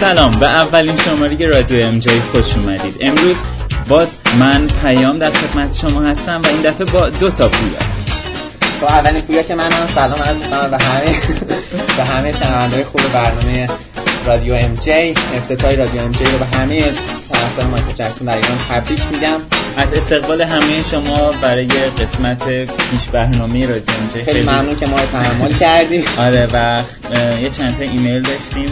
سلام. به اولین شماره رادیو ام جی خوش اومدید. امروز باز من پیام در خدمت شما هستم و این دفعه با دو تا پویا. با اولین پویا که من هم سلام عرض می‌کنم به همه به همه شنونده‌های خوب برنامه رادیو ام جی. افتتاح رادیو ام جی رو به همه طرفدار مایکل جکسون در ایران تبریک میگم. از استقبال همه شما برای قسمت پیش برنامه رادیو ام جی. خیلی ممنون که ما رو تحمل کردی. آره و یه چند تا ایمیل داشتیم.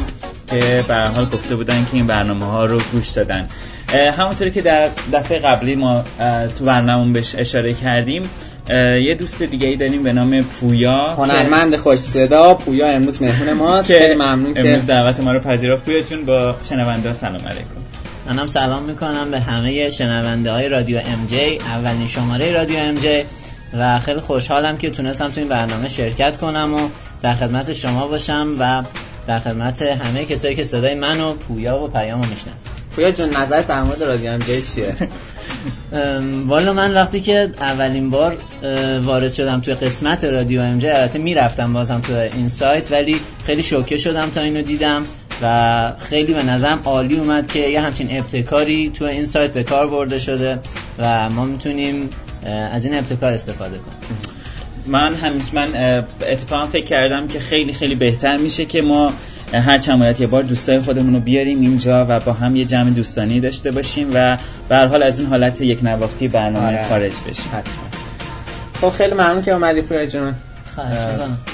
که به حال گفته بودن که این برنامه ها رو گوش دادن. همونطوری که در دفعه قبلی ما تو برنامه بهش اشاره کردیم یه دوست دیگه ای داریم به نام پویا. هنرمند خوش صدا پویا امروز مهمون ماست. خیلی ممنون که امروز دعوت ما رو پذیرفت. پویا جون با شنونده سلام علیکم. منم سلام می‌کنم به همه شنونده های رادیو ام جی اولین شماره رادیو ام جی. و خیلی خوشحالم که تونستم تو این برنامه شرکت کنم و در خدمت شما باشم و در خدمت همه کسایی که صدای من و پویا و پیامو میشنن پویا جون نظرت در مورد رادیو ام چیه؟ والا من وقتی که اولین بار وارد شدم توی قسمت رادیو ام جی البته می‌رفتم بازم تو این سایت ولی خیلی شوکه شدم تا اینو دیدم و خیلی به نظرم عالی اومد که یه همچین ابتکاری تو این سایت به کار برده شده و ما می‌تونیم از این ابتکار استفاده کنیم. من همیشه من اتفاقا فکر کردم که خیلی خیلی بهتر میشه که ما هر چند یه بار دوستای خودمون رو بیاریم اینجا و با هم یه جمع دوستانی داشته باشیم و به حال از اون حالت یک نواختی برنامه آره. خارج بشیم. خب خیلی ممنون که اومدی پویا جون.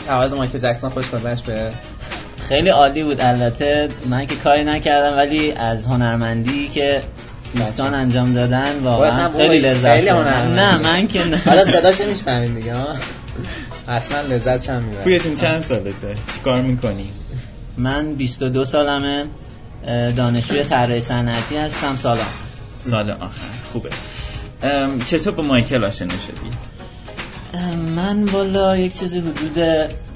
تولد مایکل جکسون خوش گذشت به. خیلی عالی بود البته. من که کاری نکردم ولی از هنرمندی که دوستان انجام دادن واقعا خیلی لذت خیلی نه من که نه. حالا صداش میشنوین دیگه حتما لذت هم می‌برید پویا جون چند سالته؟ چیکار می‌کنی؟ من 22 سالمه. دانشجوی طراحی صنعتی هستم. سالم سال آخر. خوبه. چطور با مایکل آشنا شدی؟ من والا یک چیزی حدود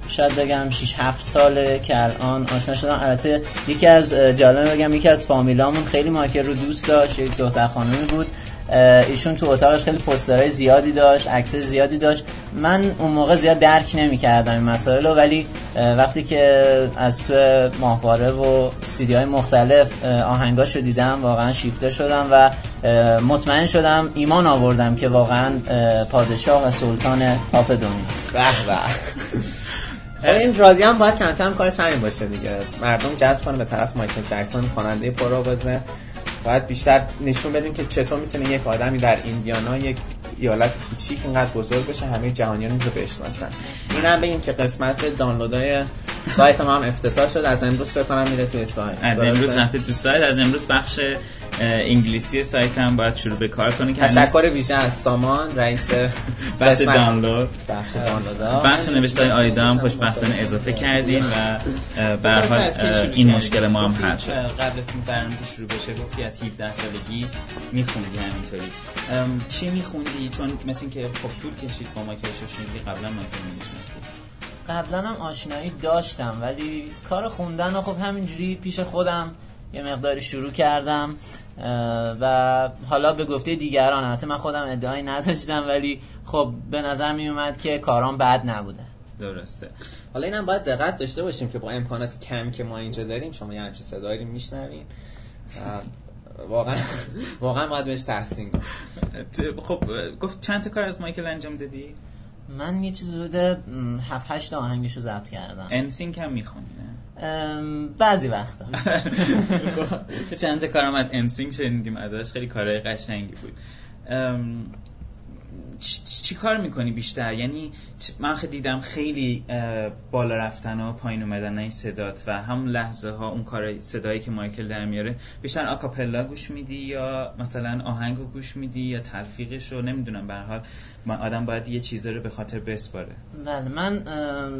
شاید بگم 6 7 ساله که الان آشنا شدم. البته یکی از جالب بگم یکی از فامیلامون خیلی مایکل رو دوست داشت یک دختر خانمی بود. ایشون تو اتاقش خیلی پسترهای زیادی داشت عکس زیادی داشت. من اون موقع زیاد درک نمی کردم این مسائل رو ولی وقتی که از تو ماهواره و سیدی های مختلف آهنگاش رو دیدم واقعا شیفته شدم و مطمئن شدم ایمان آوردم که واقعا پادشاه و سلطان پاپ دنیا به. این راضی هم باید کم کم کارش همین باشه دیگه. مردم جذب کنه به طرف مایکل جکسون خواننده پرآوازه باید بیشتر نشون بدیم که چطور می‌تونه یک آدمی در ایندیانا یک ایالت کوچیک اینقدر بزرگ بشه همه جهانیان رو بشناسن. این هم بگیم که قسمت دانلودای سایت ما هم افتتاح شد. از امروز فکر کنم میره توی سایت. از امروز رفته تو سایت. از امروز بخش انگلیسی سایت هم باید شروع به کار کنه تشکر ویژه از سامان رئیس بخش دانلود. بخش دانلود بخش نوشته آیدا هم خوشبختانه اضافه کردیم و به حال این مشکل ما هم حل شد. قبل از این برنامه شروع بشه گفتی از 17 سالگی میخوندی همینطوری. چی میخوندی؟ چون مثل اینکه خب طول کشید با ما که قبلا ما قبلا هم آشنایی داشتم ولی کار خوندن رو خب همینجوری پیش خودم یه مقداری شروع کردم و حالا به گفته دیگران حتی من خودم ادعایی نداشتم ولی خب به نظر می اومد که کارام بد نبوده. درسته. حالا اینم باید دقت داشته باشیم که با امکانات کم که ما اینجا داریم شما یه همچین صدایی رو میشنوین. واقعا واقعا باید بهش تحسین کنیم. خب گفت چند تا کار از مایکل انجام دادی؟ من یه چیز بوده 7 8 تا آهنگشو ضبط کردم. انسینگ هم می‌خونی بعضی وقتا. چند تا کارم از انسینگ شنیدیم ازش خیلی کارهای قشنگی بود. چی کار می‌کنی بیشتر؟ یعنی من خیلی دیدم خیلی بالا رفتن و پایین اومدن این صدات و هم لحظه ها اون کار صدایی که مایکل در میاره بیشتر آکاپلا گوش میدی یا مثلا آهنگ رو گوش میدی یا تلفیقش رو؟ نمی‌دونم به حال من آدم باید یه چیزی رو به خاطر بسپاره. بله من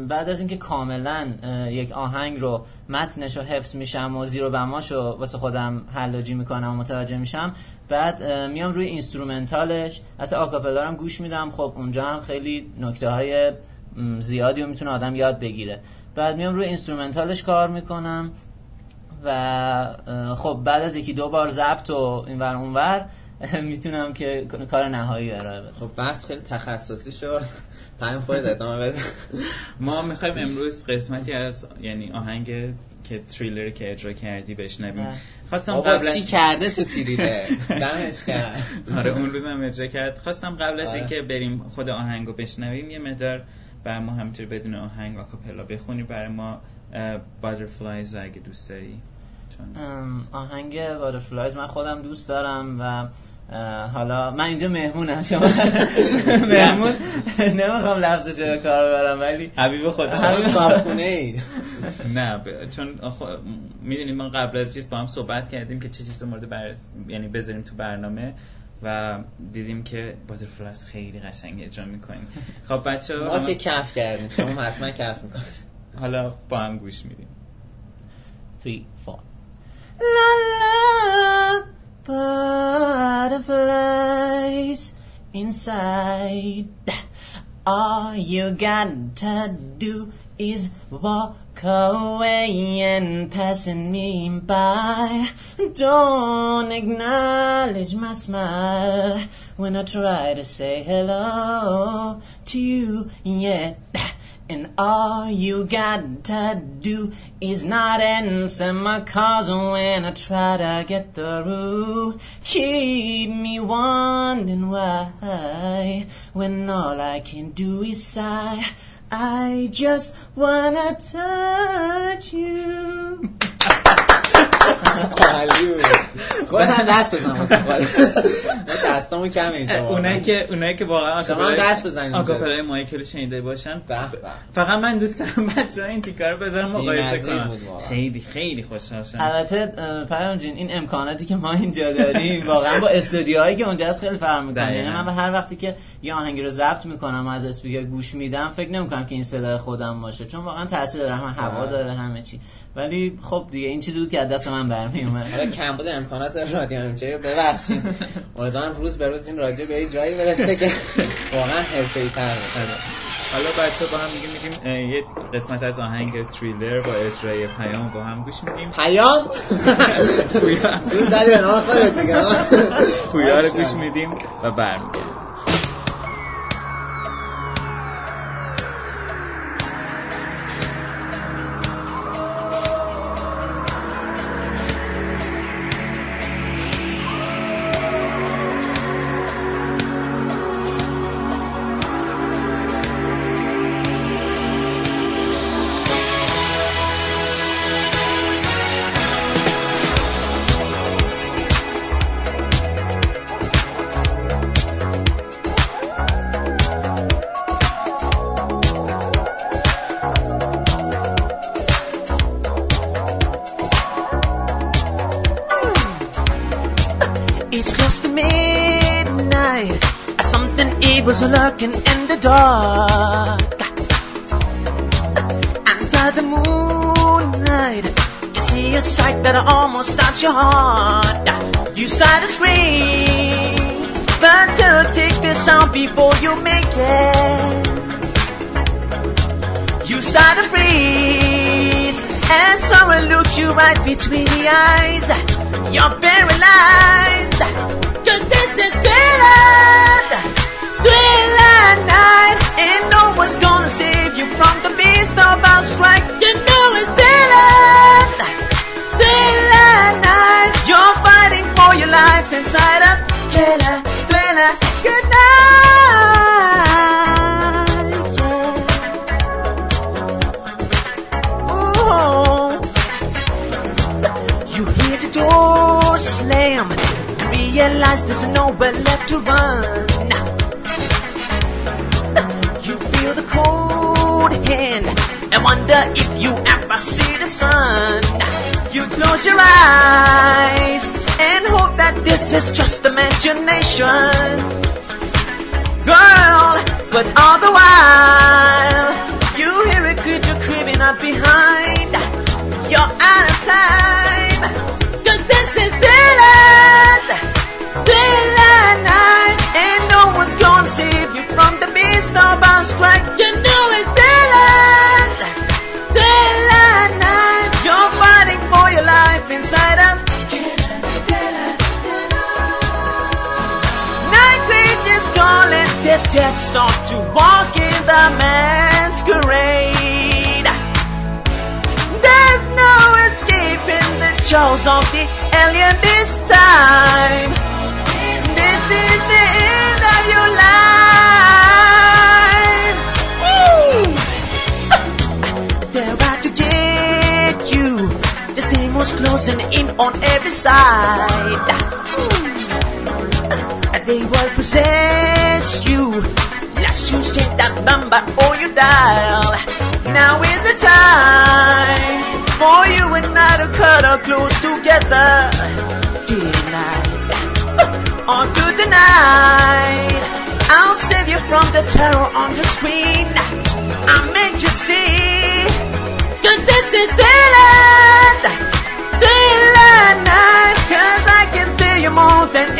بعد از اینکه کاملا یک آهنگ رو متنش رو حفظ میشم و زیر و بماش رو واسه خودم حلاجی می‌کنم و متوجه میشم بعد میام روی instrumental ش حتی آکاپلا هم میدم خب اونجا هم خیلی نکته های زیادی رو می‌تونه آدم یاد بگیره. بعد میام روی instrumental ش کار می‌کنم و خب بعد از یکی دو بار ضبط و اینور اونور می‌تونم که کار نهایی ارائه بدم. خب بس خیلی تخصصی شد. پنج خود ادامه بده. ما می‌خوایم امروز قسمتی از یعنی آهنگ که تریلر که اجرا کردی بشنویم خواستم قبل چی کرده تو تریلر دمش کرد آره اون روزم اجرا کرد. خواستم قبل از آره. اینکه بریم خود آهنگو بشنویم یه مدار بر ما همینطور بدون آهنگ آکاپلا بخونی. برای ما باترفلایز اگه دوست داری. آهنگ باترفلایز من خودم دوست دارم و حالا من اینجا مهمونم شما مهمون. نمی‌خوام لفظ جای کار برم ولی حبیب خود صابخونه ای نه چون می‌دونید ما قبل از چیز با هم صحبت کردیم که چه چیز مورد بر... یعنی بذاریم تو برنامه و دیدیم که باترفلاس خیلی قشنگ اجرا می‌کنیم. خب بچه ما که کف کردیم شما حتما کف می‌کنیم حالا با هم گوش میدیم. 3 4 La la butterflies inside. All you got to do is walk away and passing me by. Don't acknowledge my smile when I try to say hello to you yet. And all you got to do is not answer my calls when I try to get through. Keep me wondering why, when all I can do is sigh. I just wanna touch you. خودم دست بزنم دستامو کم اینجا اونایی که اونایی که واقعا شما دست بزنید آکاپلای مایکل شنیده باشن. فقط من دوست دارم بچه‌ها این تیکار رو بذارم مقایسه کنم. خیلی خیلی خوشحال شدم. البته پیام جین این امکاناتی که ما اینجا داریم واقعا با استودیوهایی که اونجا هست خیلی فرق می‌کنه. یعنی من هر وقتی که یه آهنگی رو ضبط می‌کنم از اسپیکر گوش میدم فکر نمی‌کنم که این صدای خودم باشه چون واقعا تاثیر داره هم هوا داره همه چی. ولی خب دیگه این چیزی بود که از دست من برمی اومد حالا کم بوده امکانات رادیو امجه ببخشید. امیدوارم روز به روز این رادیو به جایی برسه که واقعا حرفه‌ای تر بشه. حالا بچه با هم دیگه میگیم یه قسمت از آهنگ تریلر با اجرای پیام با هم گوش میدیم. پیام؟ زود زدی به نام خودت دیگه. پویا رو گوش میدیم و برمیگردیم. Dark. Under the moonlight, you see a sight that almost stops your heart. You start to scream, but to take this sound before you make it. You start to freeze, and someone look you right between the eyes. You're paralyzed, cause this is thriller. About strike. You know it's thriller, thriller night. You're fighting for your life inside a thriller, thriller, good night. Ooh. You hear the door slam realize there's nowhere left to run. Wonder if you ever see the sun. You close your eyes and hope that this is just imagination. Girl, but all the while, you hear a creature creeping up behind. You're out of time, cause this is daylight, to walk in the man's masquerade. There's no escaping the jaws of the alien this time. This is the end of your life. Woo! They're out to get you. This thing was closing in on every side. They will possess number or you dial. Now is the time for you and I to cut our close together. Tonight. On through the night. I'll save you from the terror on the screen. I make you see. Cause this is Daylight. Daylight night. Cause I can feel you more than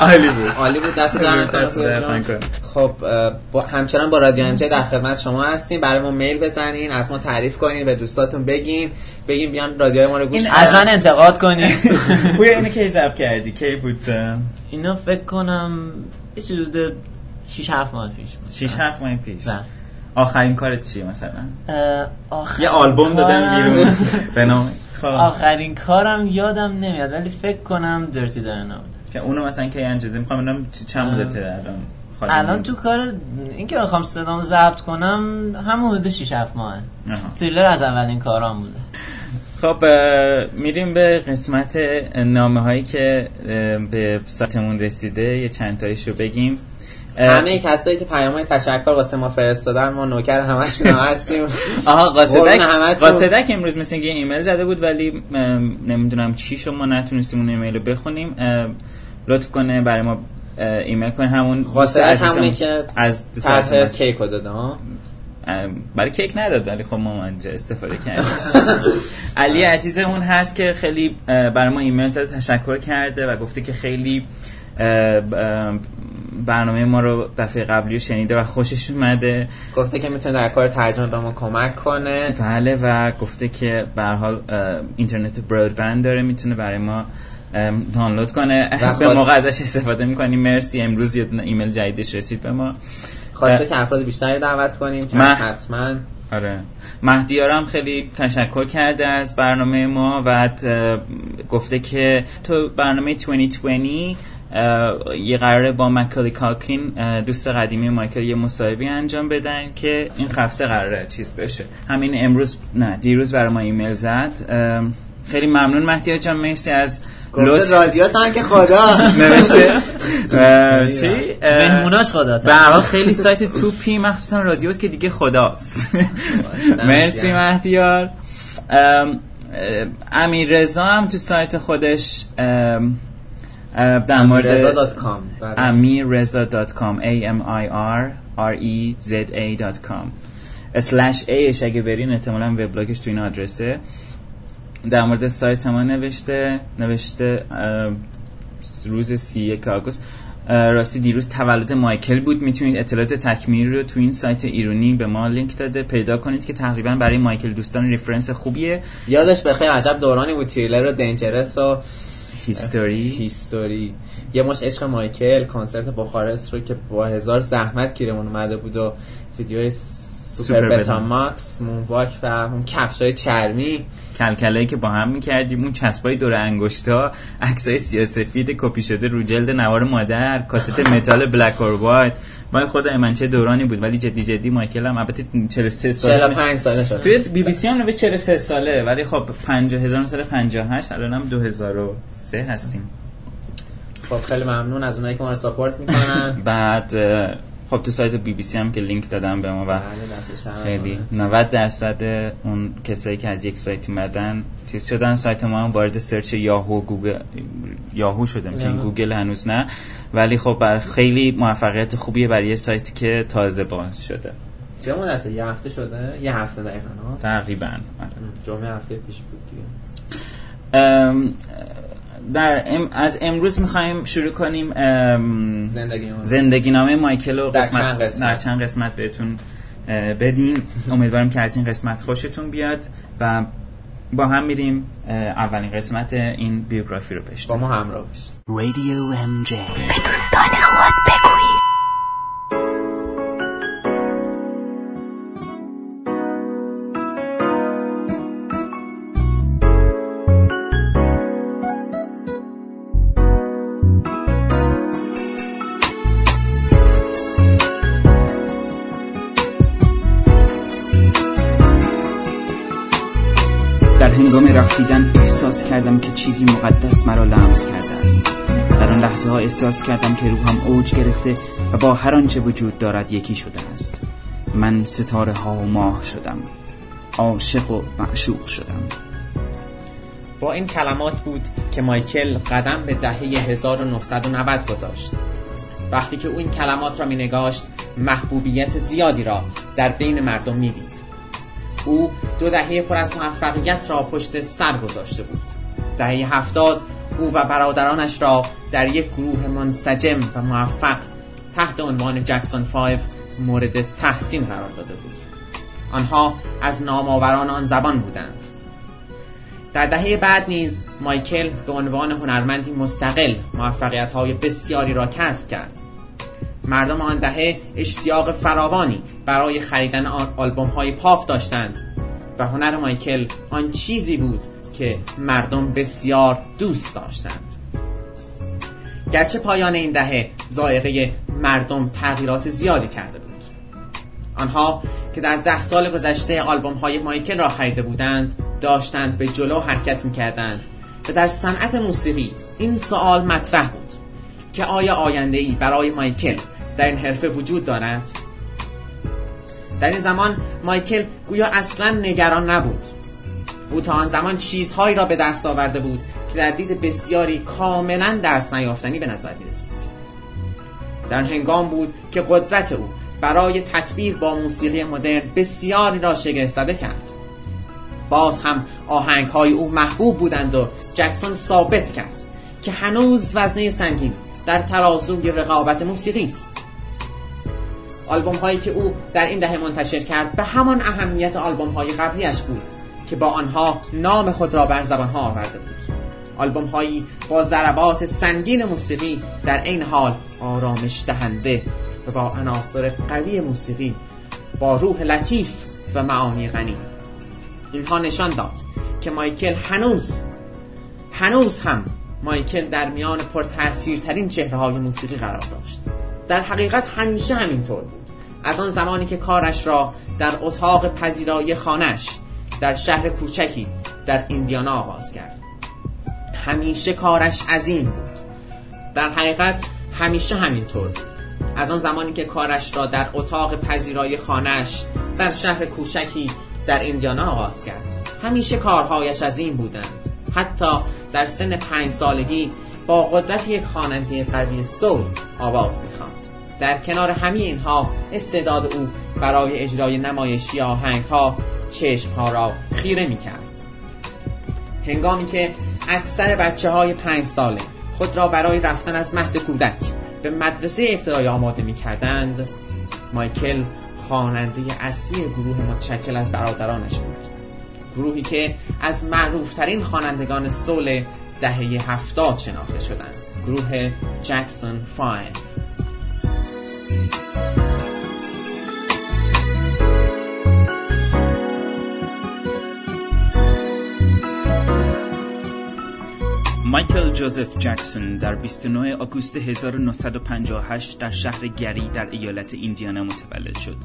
عالی. بود. عالی بود. دست در نکنه. خب با همچنان با رادیو انجای در خدمت شما هستیم. برای ما میل بزنین از ما تعریف کنین به دوستاتون بگین. بگین بیان رادیوهای ما رو گوش. از من انتقاد کنید بویا اینو کی ضبط کردی؟ کی بود؟ اینا فکر کنم یه چیز حدود 6 7 ماه پیش بود. 6 7 ماه پیش. بله. آخرین کارت چیه مثلا؟ آخرین یه آلبوم دادن بیرون. به نام آخرین کارم یادم نمیاد ولی فکر کنم درتی داینا بود. که اونو مثلا کی انجام می‌خوام ببینم چند مدته الان الان. تو کار اینکه بخوام صدامو ضبط کنم همون حدود 6 7 ماهه. آها. تریلر از اولین کارام بوده. خب میریم به قسمت نامه هایی که به سایتمون رسیده. یه چند تایشو بگیم. اه، همه کسایی که پیام های تشکر واسه ما فرستادن ما نوکر همشون هم هستیم. آها قاصدک. قاصدک امروز مثل اینکه ایمیل زده بود ولی نمی‌دونم چی شما نتونستیم اون ایمیل رو بخونیم. لطف کنه برای ما ایمیل کنه همون قاصدک همونی که از طرح عزیزم. کیک رو داده ها. برای کیک نداد ولی خب ما اینجا استفاده کردیم. علی عزیزمون هست که خیلی برای ما ایمیل زده تشکر کرده و گفته که خیلی برنامه ما رو دفعه قبلی رو شنیده و خوشش اومده. گفته که می‌تونه در کار ترجمه به ما کمک کنه. بله و گفته که به حال اینترنت برادبند داره می‌تونه برای ما دانلود کنه. به موقع ازش استفاده می‌کنیم. مرسی امروز یه ایمیل جدیدش رسید به ما. خواسته. که افراد بیشتری دعوت کنیم چند من- حتما. آره. مهدیارم خیلی تشکر کرده از برنامه ما و گفته که تو برنامه 2020 اه، یه قراره با مکالی کالکین اه، دوست قدیمی مایکل یه مصاحبه انجام بدن که این هفته قراره چیز بشه. همین امروز نه دیروز برای ما ایمیل زد. خیلی ممنون مهدیار جان مرسی از لطف. رادیو هم که خدا. نوشته. چی؟ مهموناش خدا. به هر حال خیلی سایت توپی مخصوصا رادیو که دیگه خداست. مرسی مهدیار امیر رضا هم تو سایت خودش در مورد رضا.com. بله. amirreza.com a m i r r e z a.com slash ایش اگه برین احتمالا وبلاگش تو این آدرسه. در مورد سایت ما نوشته نوشته روز سی یک آگوست. راستی دیروز تولد مایکل بود. می‌تونید اطلاعات تکمیلی رو تو این سایت ایرونی به ما لینک داده. پیدا کنید که تقریبا برای مایکل دوستان reference خوبیه. یادش بخیر عجب دورانی بود تریلر و Dangerous و HIStory. HIStory. یه مش عشق مایکل کنسرت بخارست رو که با هزار زحمت گیرمون اومده بود و ویدیوهای سوپر بتاماکس moonwalk و اون کفشای چرمی. کلکلایی که با هم می‌کردیم اون چسبای دور انگشتا عکسای سیاسفید کپی شده رو جلد نوار مادر کاست متال Black or White. وای خدا من چه دورانی بود ولی جدی جدی مایکل هم البته 43 ساله 45 ساله شده توی بی بی سی هم نوشت 43 ساله ولی خب 50 1958 الان هم 2003 هستیم. خب خیلی ممنون از اونایی که ما رو support می‌کنن. بعد خب تو سایت بی بی سی هم که لینک دادم به ما و بله، خیلی کنه. 90 درصد اون کسایی که از یک سایت اومدن چیز شدن سایت ما هم وارد search یاهو گوگل یاهو شده مثل یاهو. گوگل هنوز نه ولی خب بر خیلی موفقیت خوبیه برای یه سایتی که تازه باز شده چه مدته یه هفته شده یه هفته دقیقا ها تقریبا آره. جمعه هفته پیش بود دیگه در ام از امروز می‌خوایم شروع کنیم ام، زندگی زندگی نامه مایکل رو در قسمت چند قسمت. در چند قسمت بهتون بدیم امیدوارم که از این قسمت خوشتون بیاد و با هم میریم اولین قسمت این بیوگرافی رو با بشنویم ما همراه باشید Radio MJ. در رقصیدن احساس کردم که چیزی مقدس مرا لمس کرده است. در آن لحظه ها احساس کردم که روحم اوج گرفته و با هر آنچه وجود دارد یکی شده است. من ستاره ها و ماه شدم. عاشق و معشوق شدم. با این کلمات بود که مایکل قدم به دهه 1990 گذاشت. وقتی که او این کلمات را می نگاشت محبوبیت زیادی را در بین مردم می دید. او دو دهه پر از موفقیت را پشت سر گذاشته بود. دهه هفتاد او و برادرانش را در یک گروه منسجم و موفق تحت عنوان جکسون 5 مورد تحسین قرار داده بود. آنها از نامآوران آن زبان بودند. در دهه بعد نیز مایکل به عنوان هنرمندی مستقل موفقیت های بسیاری را کسب کرد. مردم آن دهه اشتیاق فراوانی برای خریدن آلبوم های پاپ داشتند. و هنر مایکل آن چیزی بود که مردم بسیار دوست داشتند. گرچه پایان این دهه زائقه مردم تغییرات زیادی کرده بود. آنها که در ده سال گذشته آلبوم های مایکل را خریده بودند داشتند به جلو حرکت می کردند و در صنعت موسیقی این سوال مطرح بود که آیا آینده ای برای مایکل در این حرفه وجود دارد؟ در این زمان مایکل گویا اصلا نگران نبود. او تا آن زمان چیزهایی را به دست آورده بود که در دید بسیاری کاملا دست نیافتنی به نظر می رسید در هنگام بود که قدرت او برای تطبیق با موسیقی مدرن بسیاری را شگفت زده کرد. باز هم آهنگ های او محبوب بودند و جکسون ثابت کرد که هنوز وزنه سنگین در ترازوی رقابت موسیقی است. آلبوم هایی که او در این دهه منتشر کرد به همان اهمیت آلبوم های قبلیش بود که با آنها نام خود را بر زبان ها آورده بود. آلبوم هایی با ضربات سنگین موسیقی در این حال آرامش دهنده و با عناصر قوی موسیقی با روح لطیف و معانی غنی. اینها نشان داد که مایکل هنوز هنوز هم مایکل در میان پرتاثیرترین چهره های موسیقی قرار داشت. در حقیقت همیشه همینطور بود. از آن زمانی که کارش را در اتاق پذیرایی خانش در شهر کوچکی در ایندیانا آغاز کرد. همیشه کارش عظیم بود. در حقیقت همیشه همینطور بود. از آن زمانی که کارش را در اتاق پذیرایی خانش در شهر کوچکی در ایندیانا آغاز کرد. همیشه کارهایش عظیم بودند. حتی در سن پنج سالگی با قدرت یک خواننده قوی سول آواز می‌خواند. در کنار همه اینها استعداد او برای اجرای نمایشی آهنگ ها چشم ها را خیره می‌کرد. هنگامی که اکثر بچه های پنج ساله خود را برای رفتن از مهد کودک به مدرسه ابتدایی آماده می کردند مایکل خواننده اصلی گروه متشکل از برادرانش بود. گروهی که از معروفترین خوانندگان سول دهه هفتاد شناخته شدند. گروه جکسون فاین. مایکل جوزف جکسون در 29 آگوست 1958 در شهر گری در ایالت ایندیانا متولد شد.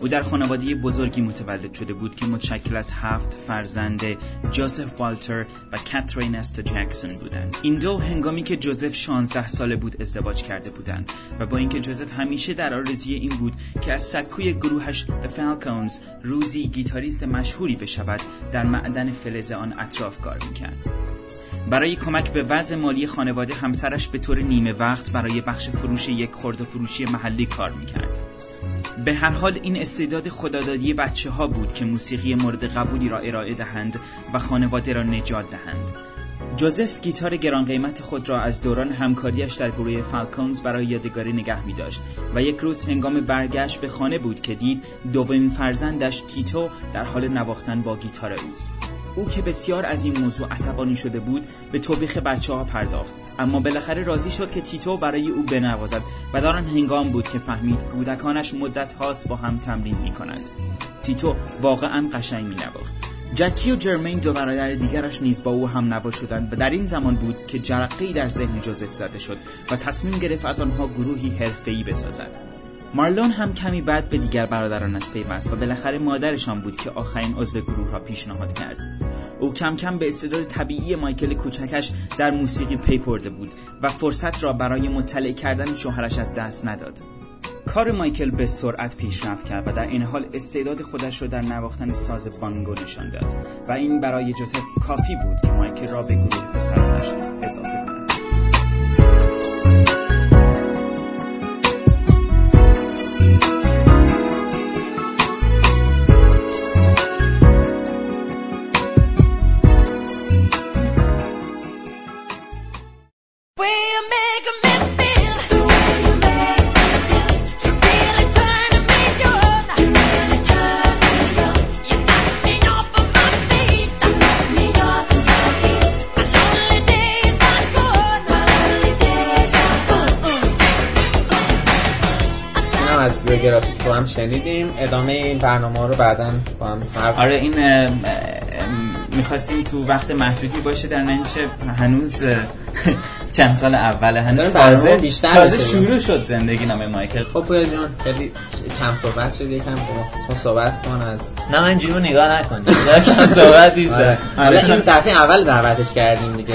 او در خانواده بزرگی متولد شده بود که متشکل از هفت فرزند جوزف والتر و کاترین استا جکسون بودند. این دو هنگامی که جوزف 16 ساله بود ازدواج کرده بودند و با اینکه جوزف همیشه در آرزوی این بود که از سکوی گروهش The Falcons روزی گیتاریست مشهوری بشود در معدن فلز آن اطراف کار می‌کرد. برای کمک به وضع مالی خانواده همسرش به طور نیمه وقت برای بخش فروش یک خورده فروشی محلی کار می‌کرد. به هر حال این استعداد خدادادی بچه ها بود که موسیقی مورد قبولی را ارائه دهند و خانواده را نجات دهند. جوزف گیتار گران قیمت خود را از دوران همکاریش در گروه فالکونز برای یادگاری نگه می داشت و یک روز هنگام برگشت به خانه بود که دید دومین فرزندش تیتو در حال نواختن با گیتار اوست. او که بسیار از این موضوع عصبانی شده بود به توبیخ بچه ها پرداخت. اما بالاخره راضی شد که تیتو برای او بنوازد و در آن هنگام بود که فهمید کودکانش مدت هاست با هم تمرین می کنند تیتو واقعا قشنگ می نواخت جکی و جرمین دو برادر دیگرش نیز با او هم نوا شدند و در این زمان بود که جرقهای در ذهن جوزف زده شد و تصمیم گرفت از آنها گروهی حرفه‌ای بسازد. مارلون هم کمی بعد به دیگر برادرانش پیوست و بالاخره مادرشان بود که آخرین عضو گروه را پیشنهاد کرد. او کم کم به استعداد طبیعی مایکل کوچکش در موسیقی پی برده بود و فرصت را برای مطلع کردن شوهرش از دست نداد. کار مایکل به سرعت پیشرفت کرد و در این حال استعداد خودش را در نواختن ساز بانگو نشان داد و این برای جوزف کافی بود که مایکل را به گروه پسرانش اضافه کند. که با هم شنیدیم. ادامه این برنامه رو بعدا با هم حرف آره این می‌خواستیم تو وقت محدودی باشه در نتیجه هنوز چند سال اوله هنوز تازه بیشتر تازه. شروع شد زندگی نام مایکل. خب پویا جان خیلی کم صحبت شد یکم با ما صحبت کن از نه من رو نگاه نکنید کم صحبت نیست. آره. حالا این دفعه اول دعوتش کردیم دیگه.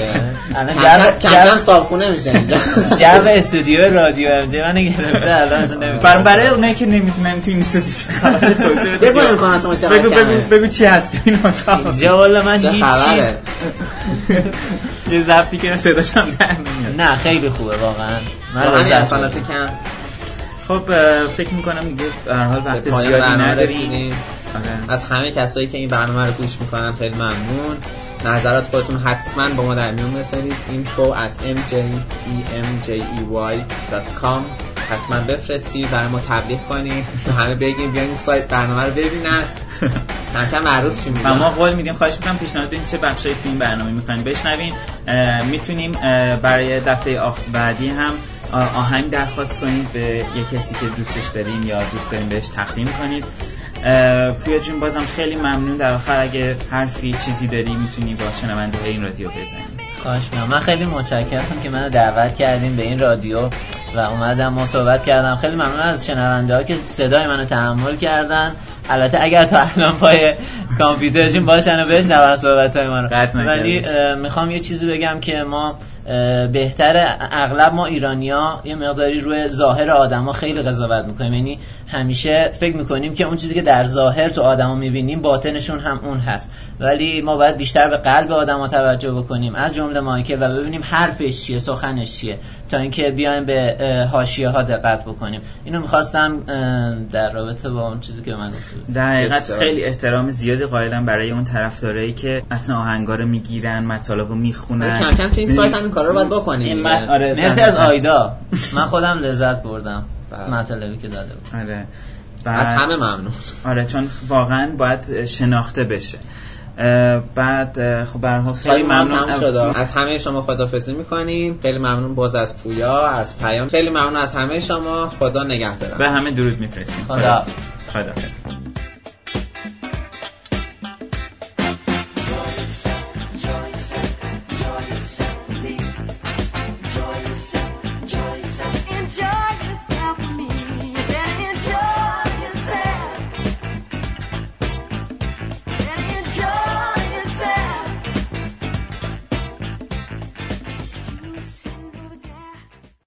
الان کم کم- صابخونه میشه اینجا. جو استودیو رادیو ام جی من گرفته الان اصلا نمی‌فهمم. بر برای اونایی که نمی‌تونن تو این استودیو چه خبره توضیح بده بگو امکانات ما چقدر بگو بگو چی هست تو این اتاق. اینجا والا من خبره؟ یه ضبطی که صداش هم در نمیاد. نه خیلی خوبه واقعا. من لذت. کم. خب فکر می‌کنم دیگه به هر حال وقت زیادی برنامه نداریم. آره. از همه کسایی که این برنامه رو گوش می‌کنن خیلی ممنون. نظرات خودتون حتما با ما در میون بذارید info at mjemjey.com حتما بفرستید برای ما تبلیغ کنید. همه بگیم بیاین این سایت برنامه رو ببینن. کم کم معروف شیم و ما قول میدیم خواهش می‌کنم پیشنهاد بدین چه بخشایی تو این برنامه می‌خواین بشنوین می‌تونیم برای دفعه بعدی هم آه، آهنگ درخواست کنید. به یه کسی که دوستش داریم یا دوست داریم بهش تقدیم کنید. پویا جون بازم خیلی ممنون. در آخر اگه حرفی چیزی داری می‌تونی با شنونده این رادیو بزنی. خواهش می‌کنم. من خیلی متشکرم که منو دعوت کردین به این رادیو و اومدم ما صحبت کردم. خیلی ممنون از شنونده ها که صدای منو تحمل کردن. البته اگر تا الان پای کامپیوترشون باشن و بشنون صحبت های ما رو. ولی می‌خوام یه چیزی بگم که ما اه، بهتره اغلب ما ایرانیا یه مقداری روی ظاهر آدما خیلی قضاوت می‌کنیم یعنی همیشه فکر می‌کنیم که اون چیزی که در ظاهر تو آدما می‌بینیم باطنشون هم اون هست ولی ما باید بیشتر به قلب آدما توجه بکنیم از جمله مایکل و ببینیم حرفش چیه سخنش چیه تا اینکه بیایم به حاشیه ها دقت بکنیم اینو می‌خواستم در رابطه با اون چیزی که من. در حقیقت. خیلی احترام زیادی قائلم برای اون طرفدارایی که متن آهنگا رو می‌گیرن مطالب رو می‌خونن. کم کم تو این سایت هم این کارا رو باید بکنیم آره مرسی از. آیدا. من خودم لذت بردم بله. مطالبی که داده بود. آره. از بعد- همه ممنون. آره چون واقعا باید شناخته بشه. بعد خب به هر حال خیلی ممنون شد از همه شما خدافظی می‌کنیم. خیلی ممنون باز از پویا از پیام. خیلی ممنون از همه شما. خدا نگهدارم به همه درود میفرستیم. خدا. خدا